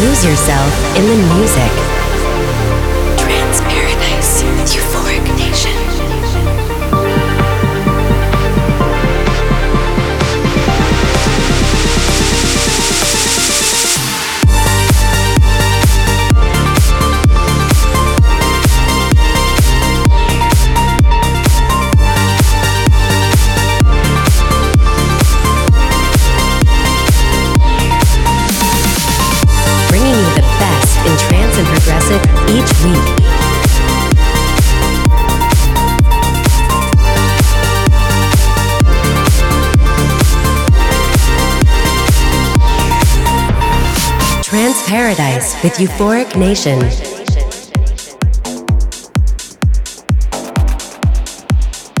Lose yourself in the music. Trance Paradise with Euphoric Nation.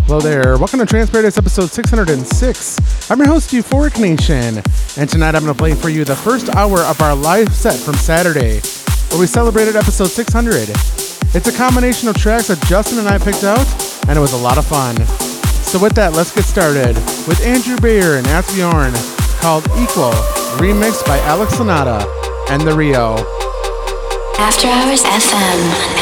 Hello there. Welcome to Trance Paradise episode 606. I'm your host, Euphoric Nation, and tonight I'm going to play for you the first hour of our live set from Saturday, where we celebrated episode 600. It's a combination of tracks that Justin and I picked out, and it was a lot of fun. So, with that, let's get started with Andrew Bayer and Asbjorn called Equal, remixed by Alex Sonata and the Rio. After Hours FM.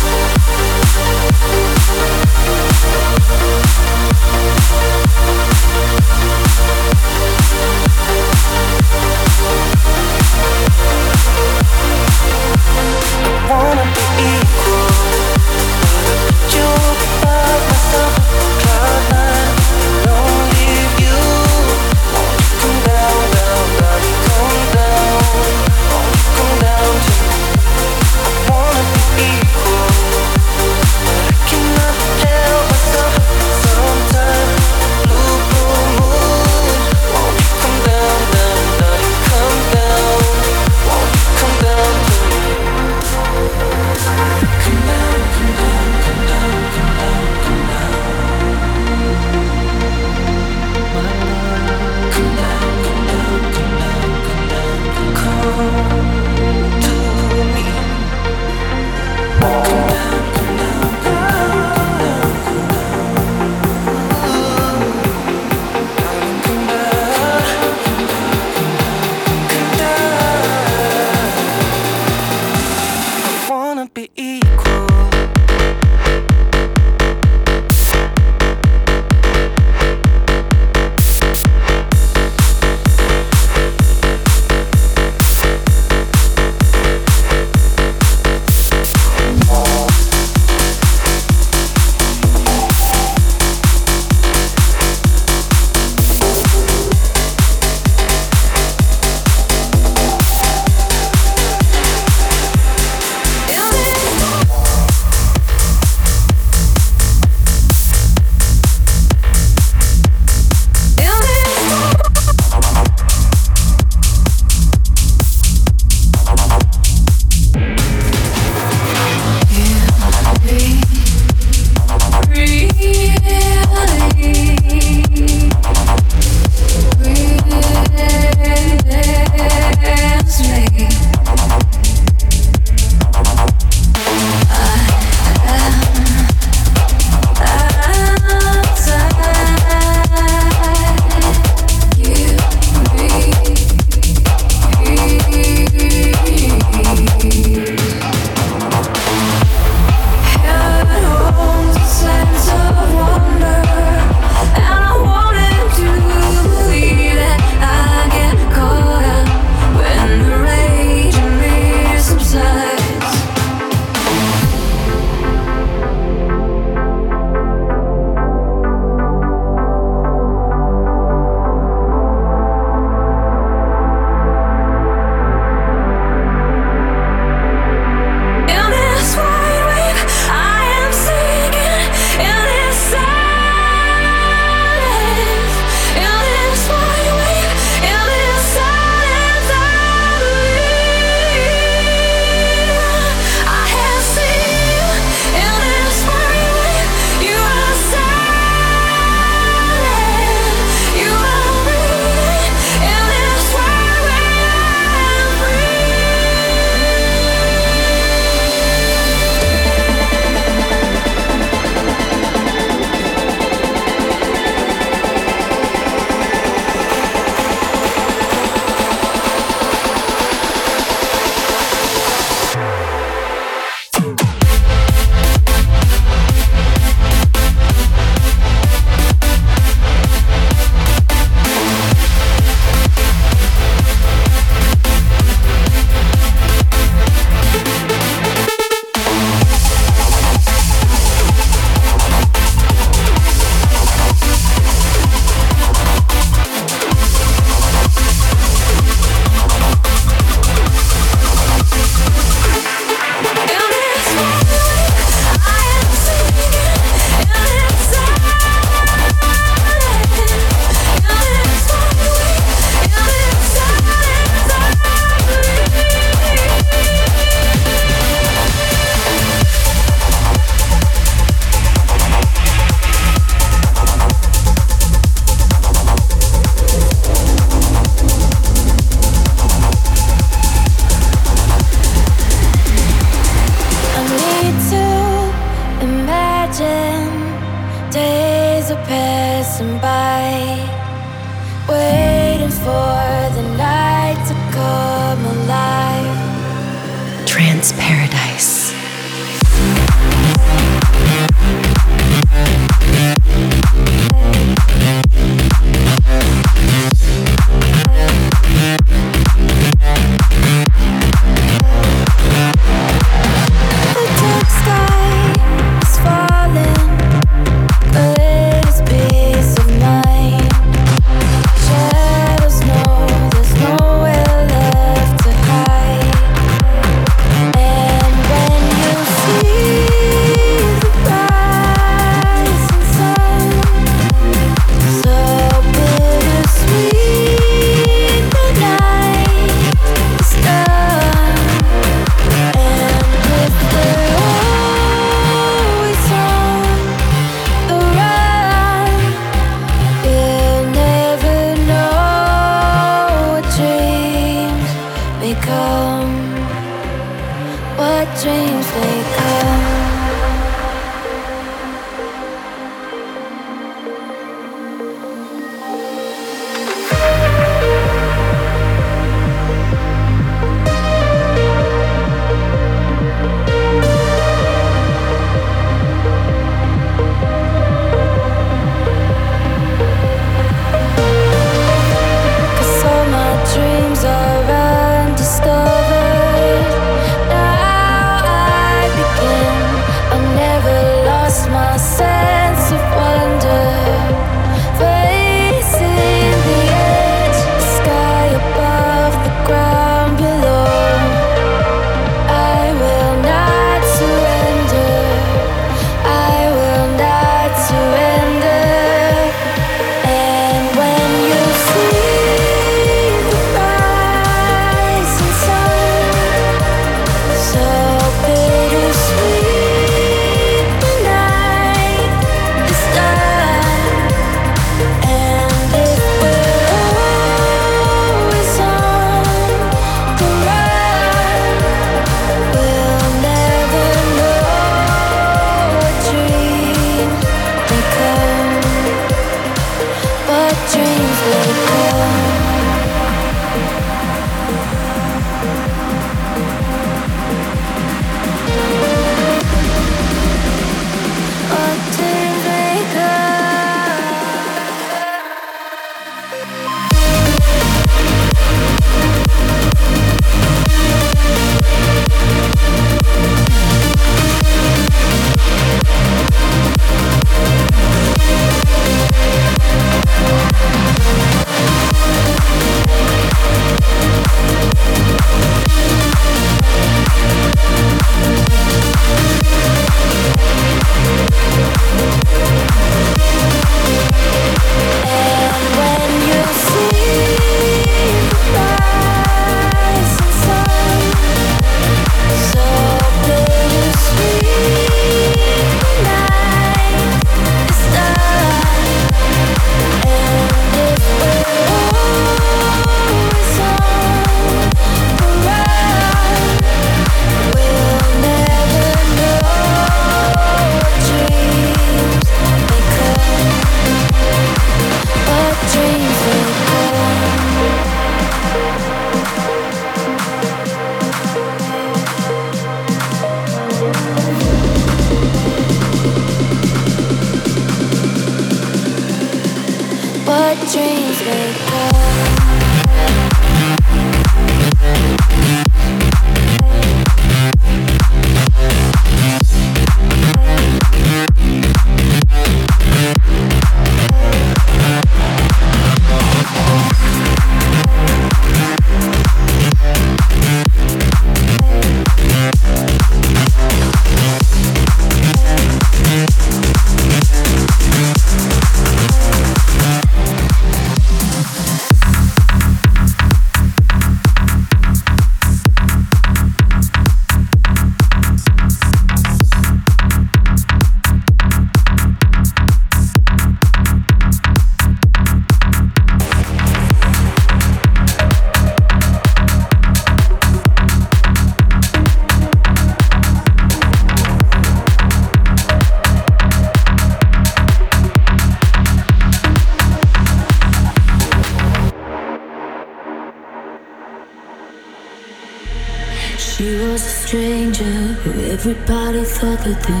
Thought that they.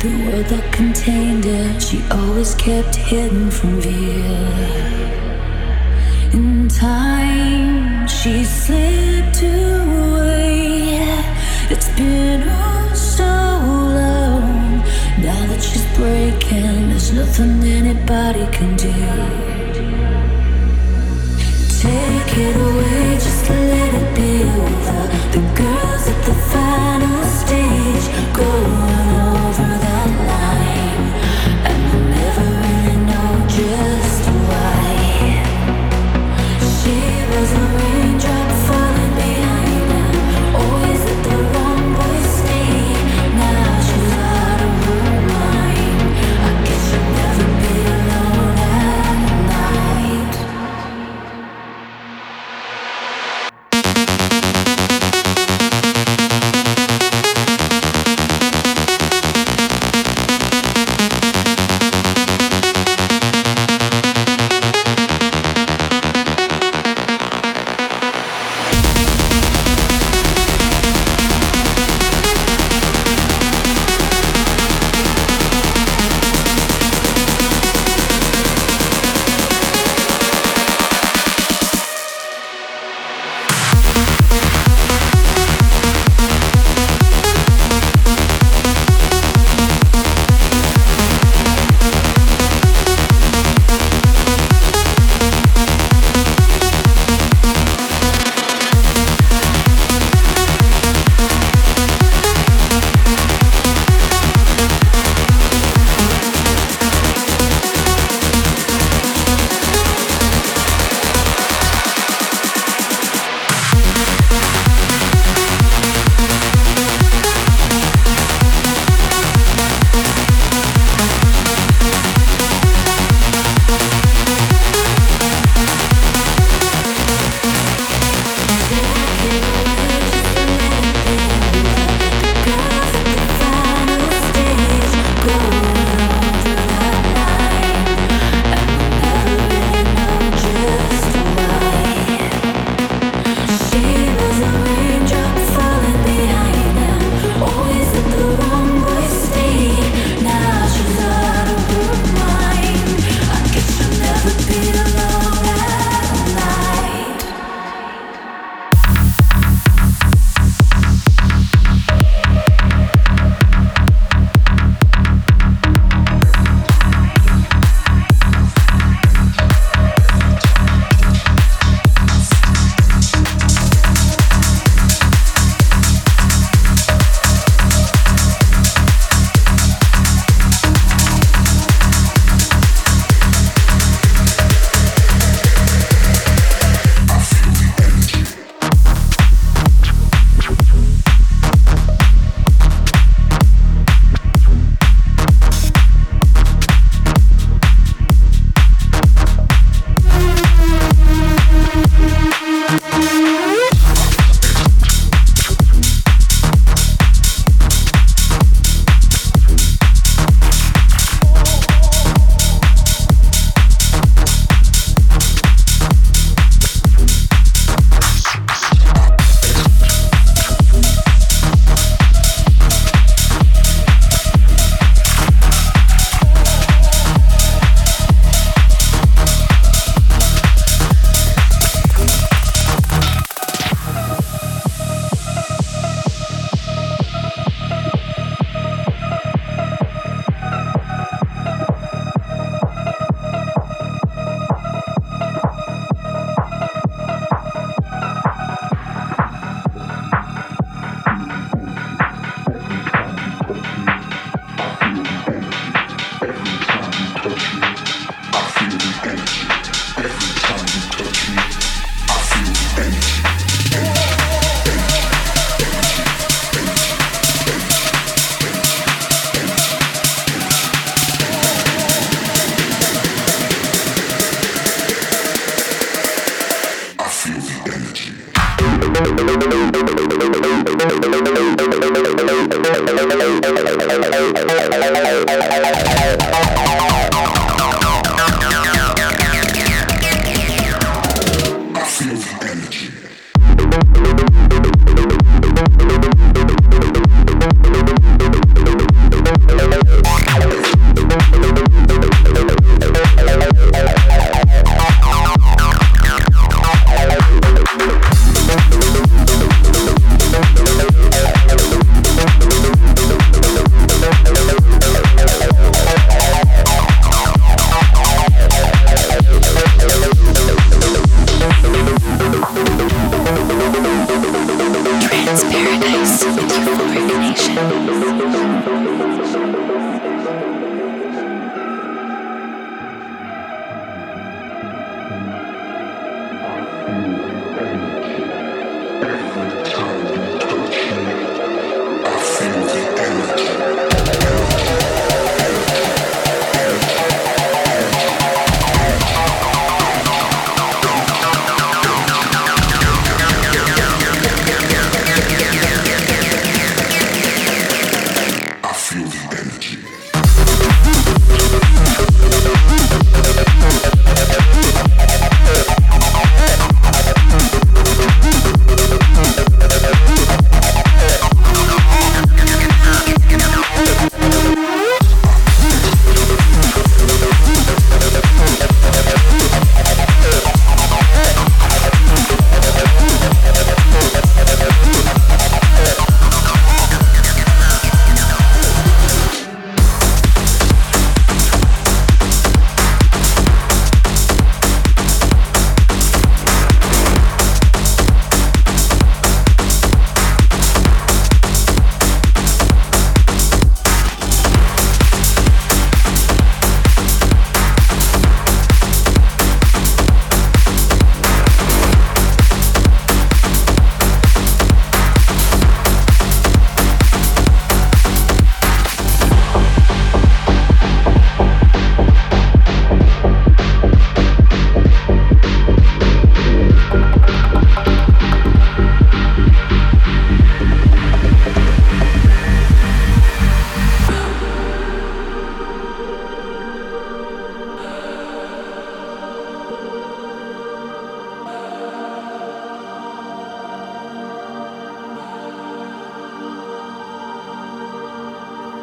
The world that contained her, she always kept hidden from view. In time, she slipped away. It's been oh so long. Now that she's breaking, there's nothing anybody can do. Take it away, The girls at the final stage. Going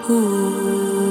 Ooh.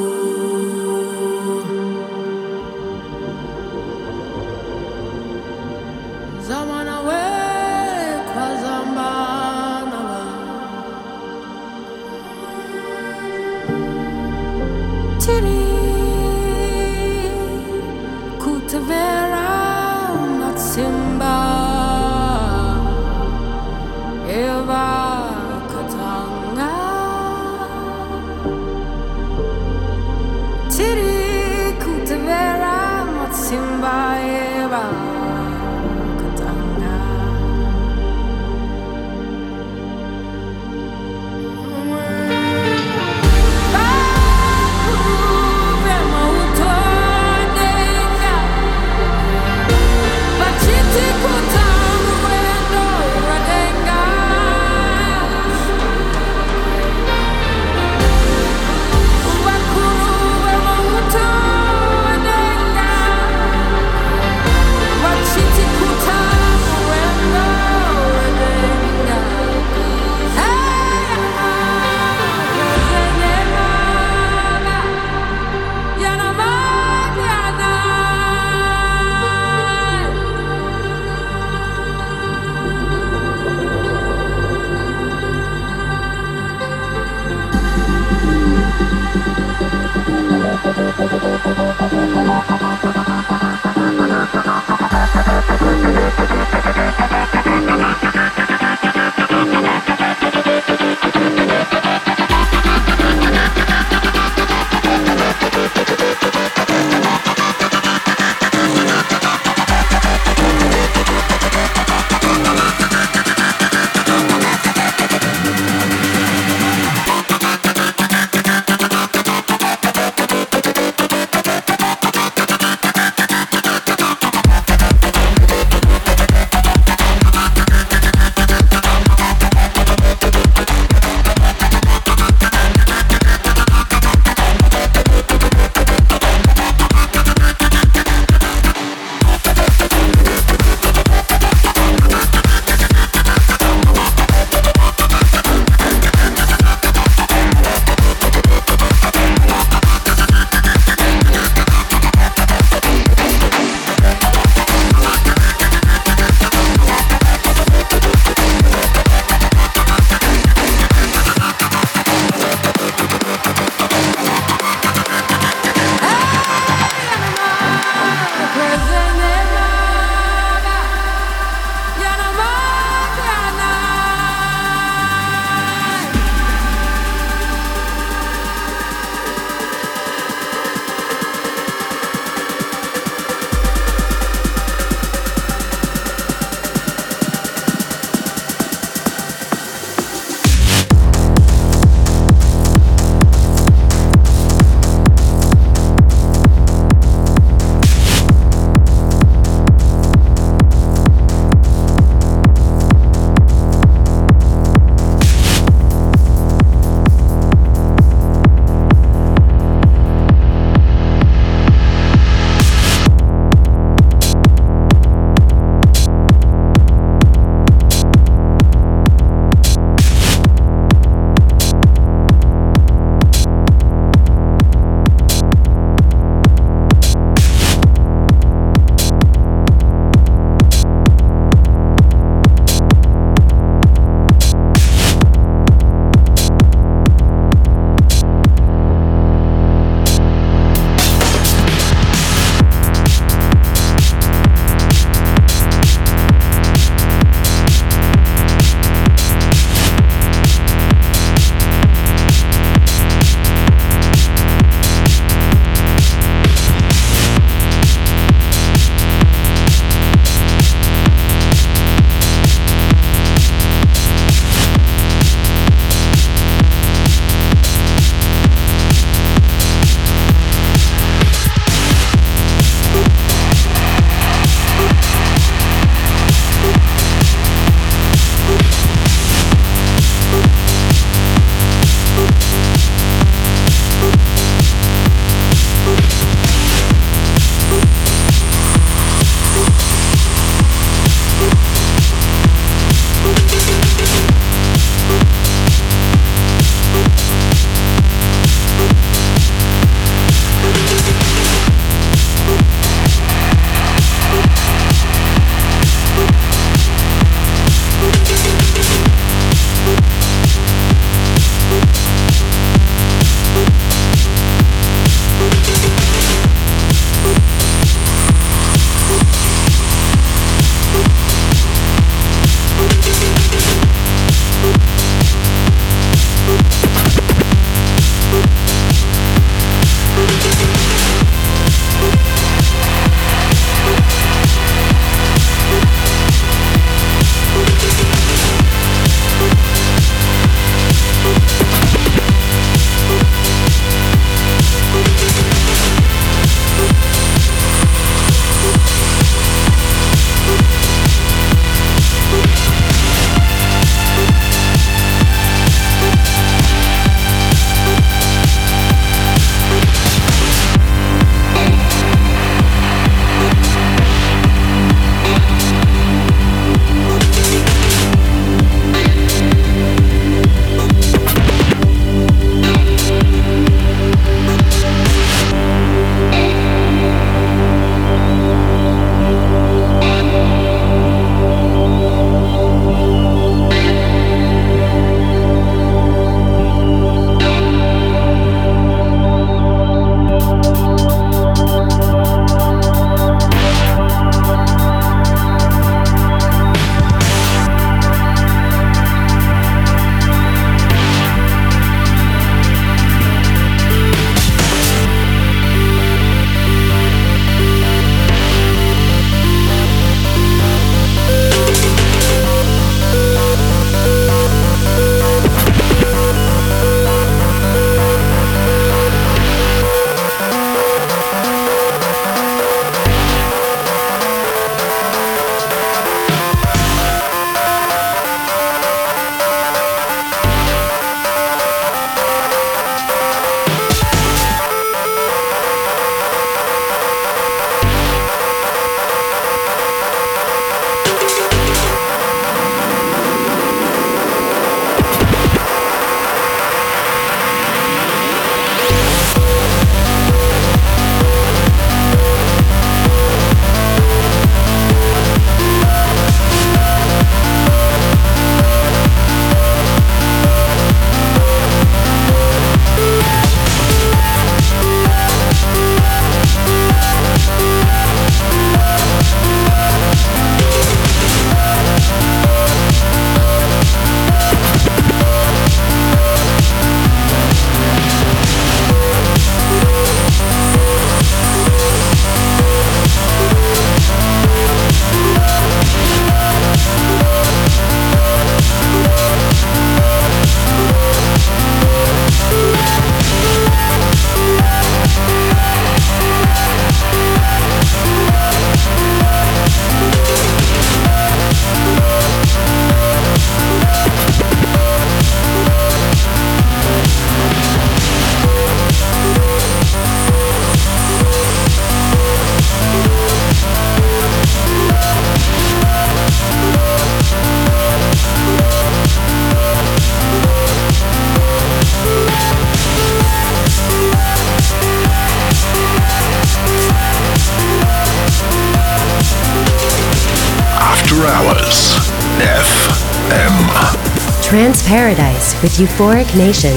with Euphoric Nation.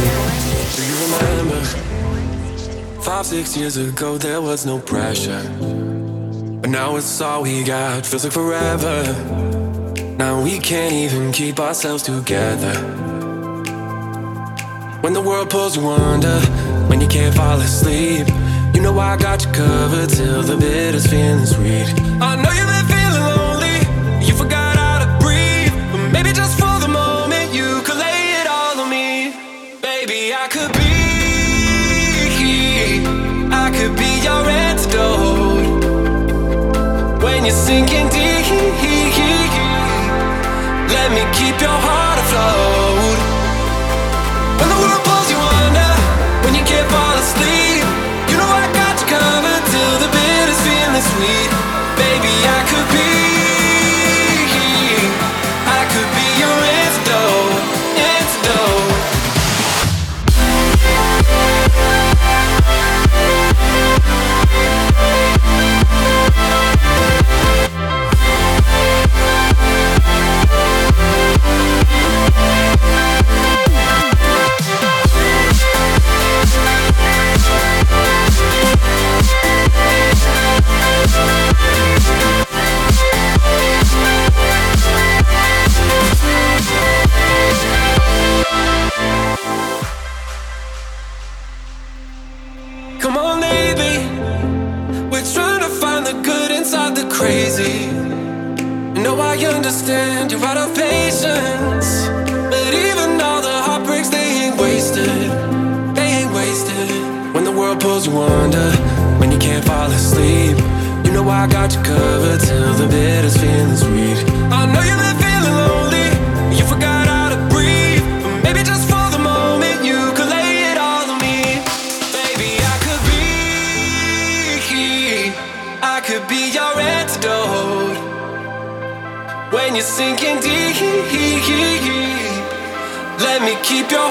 Five, six years ago, there was no pressure. But now it's all we got, feels like forever. Now we can't even keep ourselves together. When the world pulls you under, when you can't fall asleep, you know I got you covered till the bitters feeling sweet. I know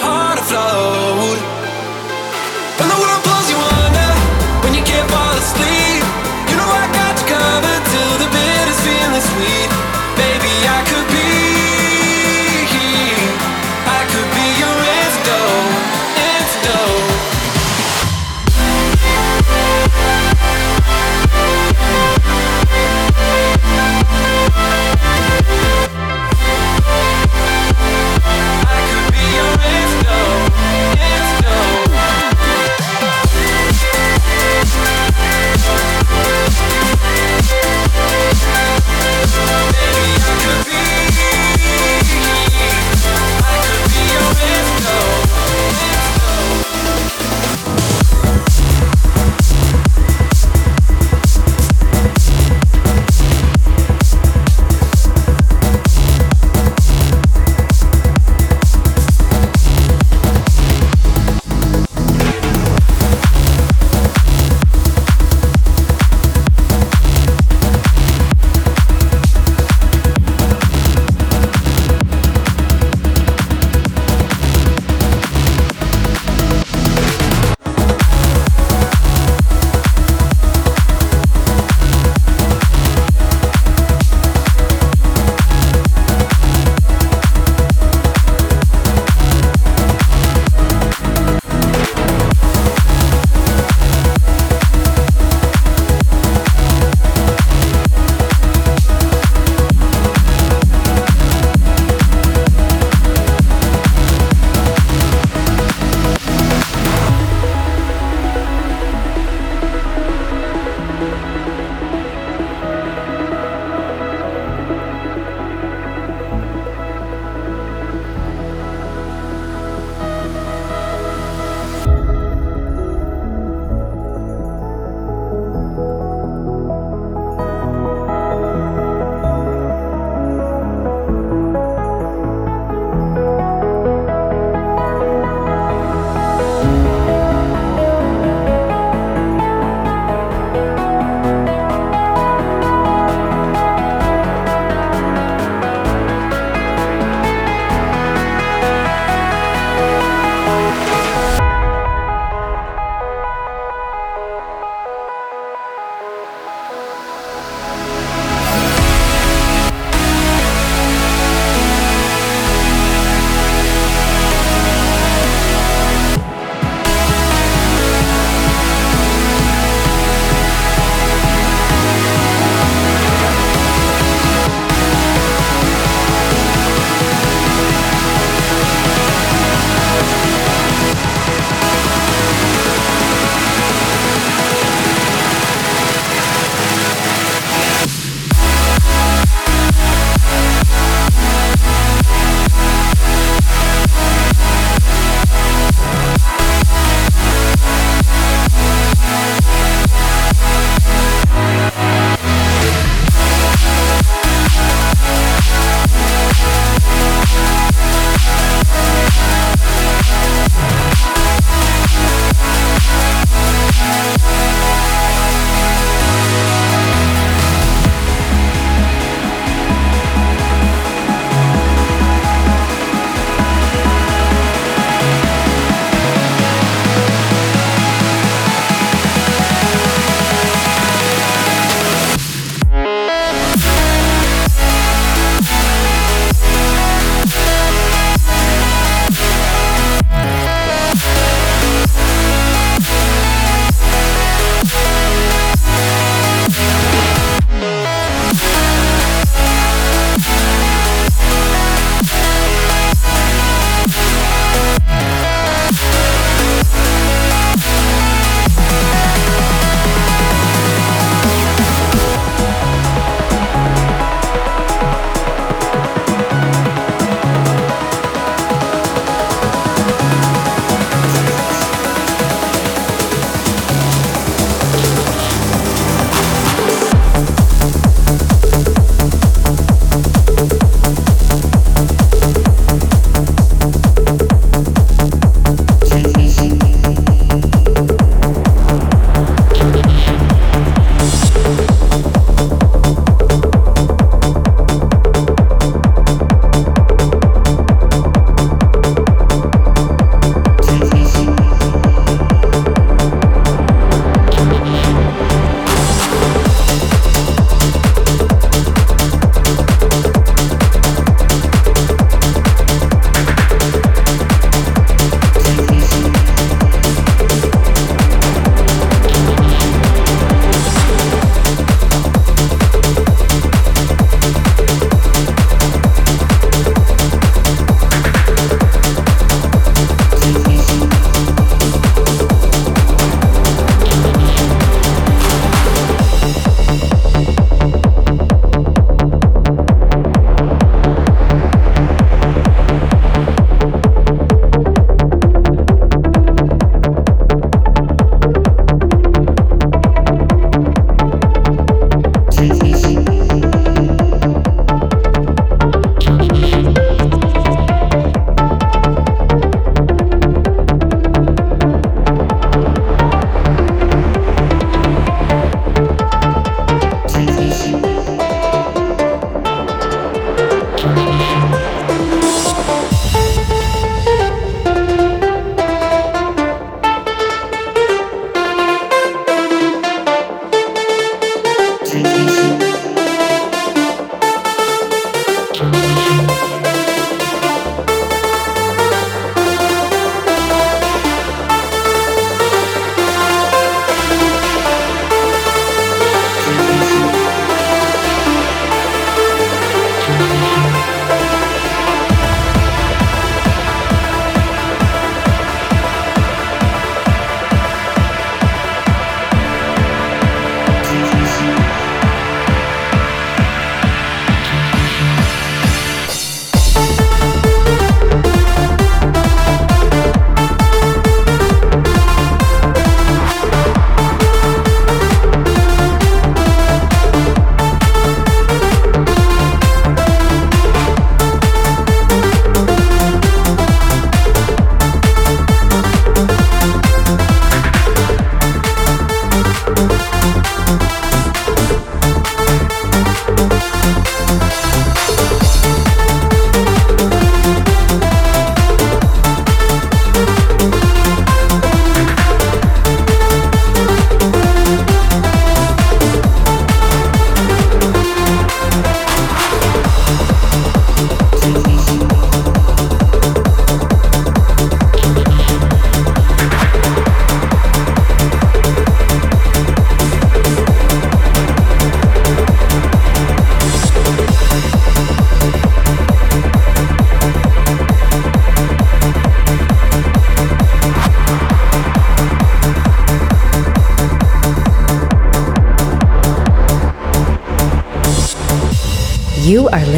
heart afloat. When the world blows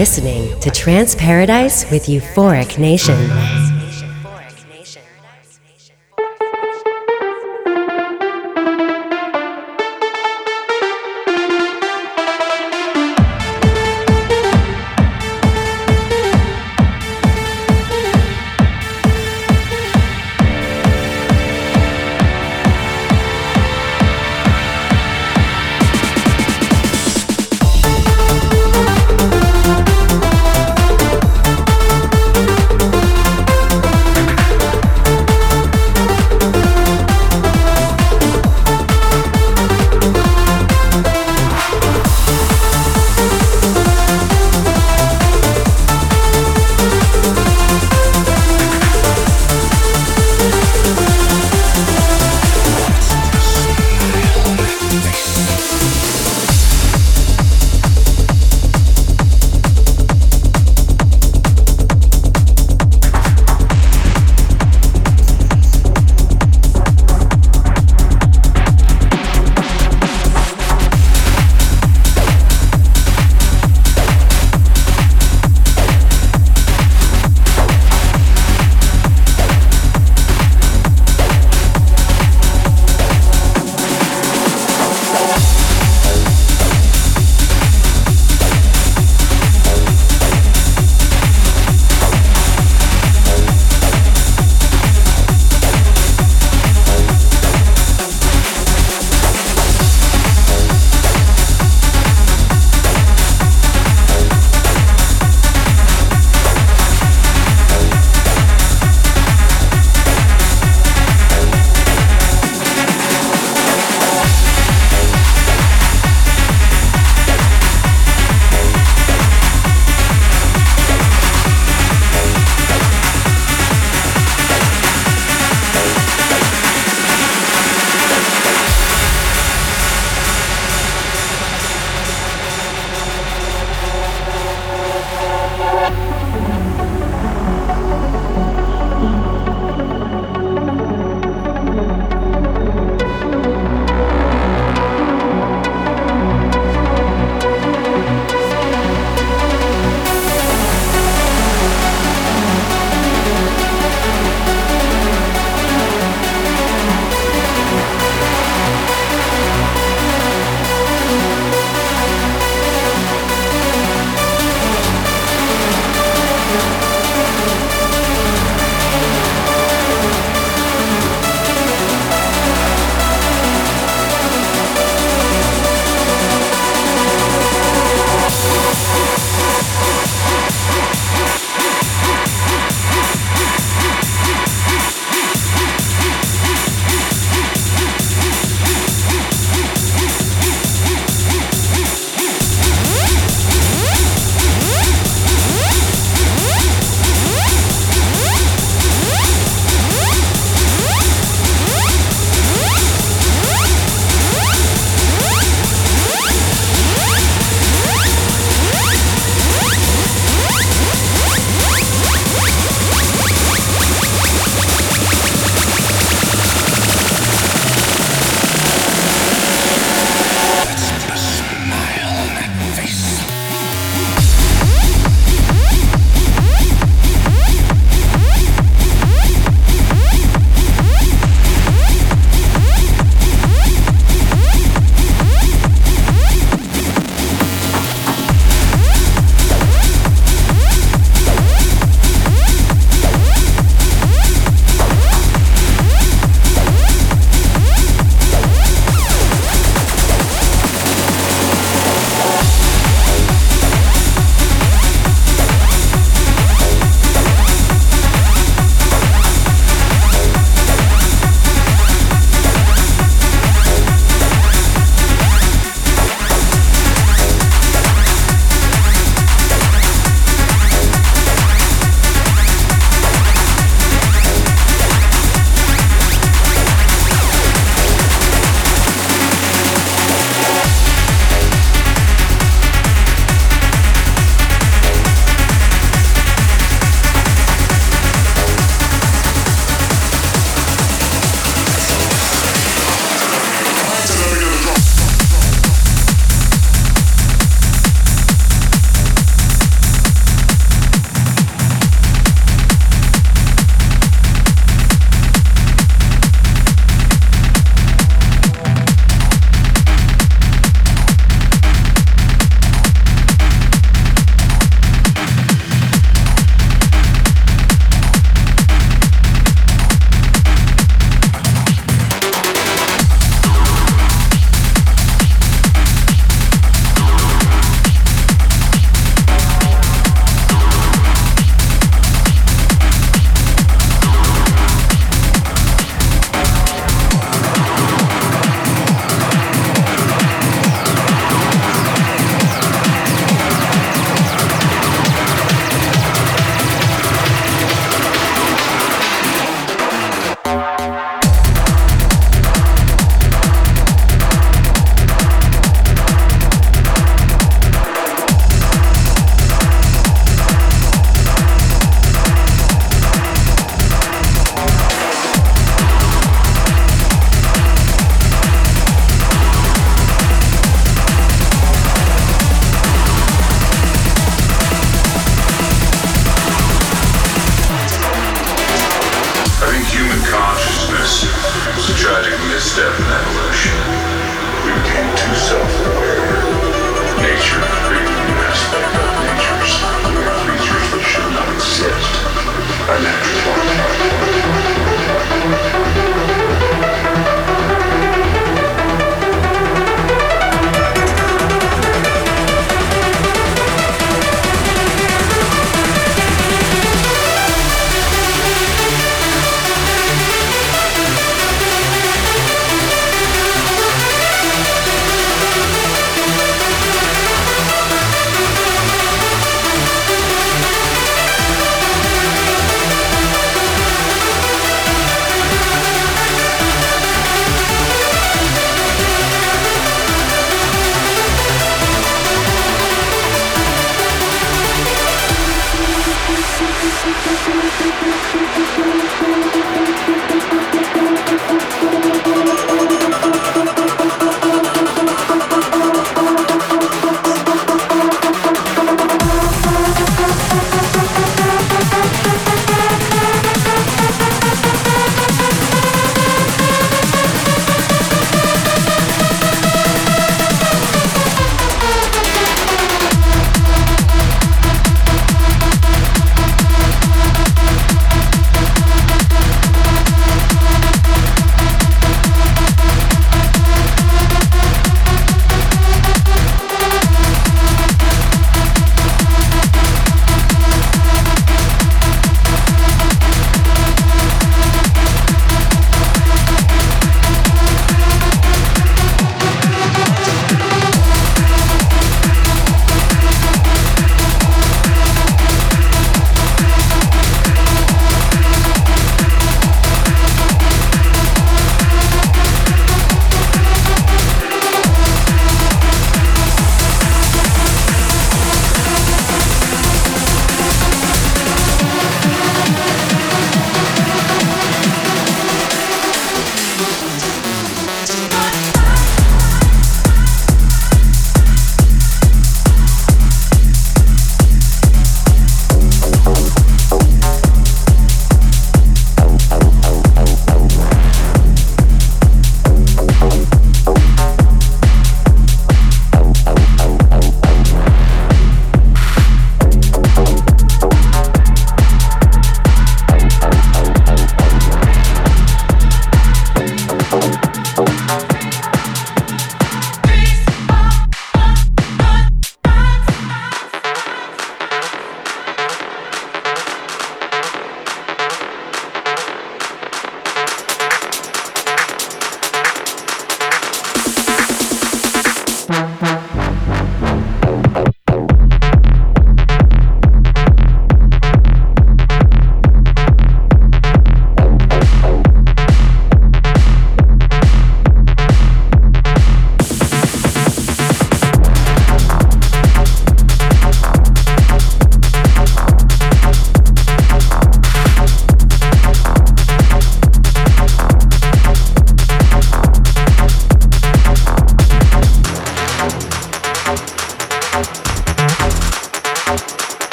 listening to Trance Paradise with Euphoric Nation.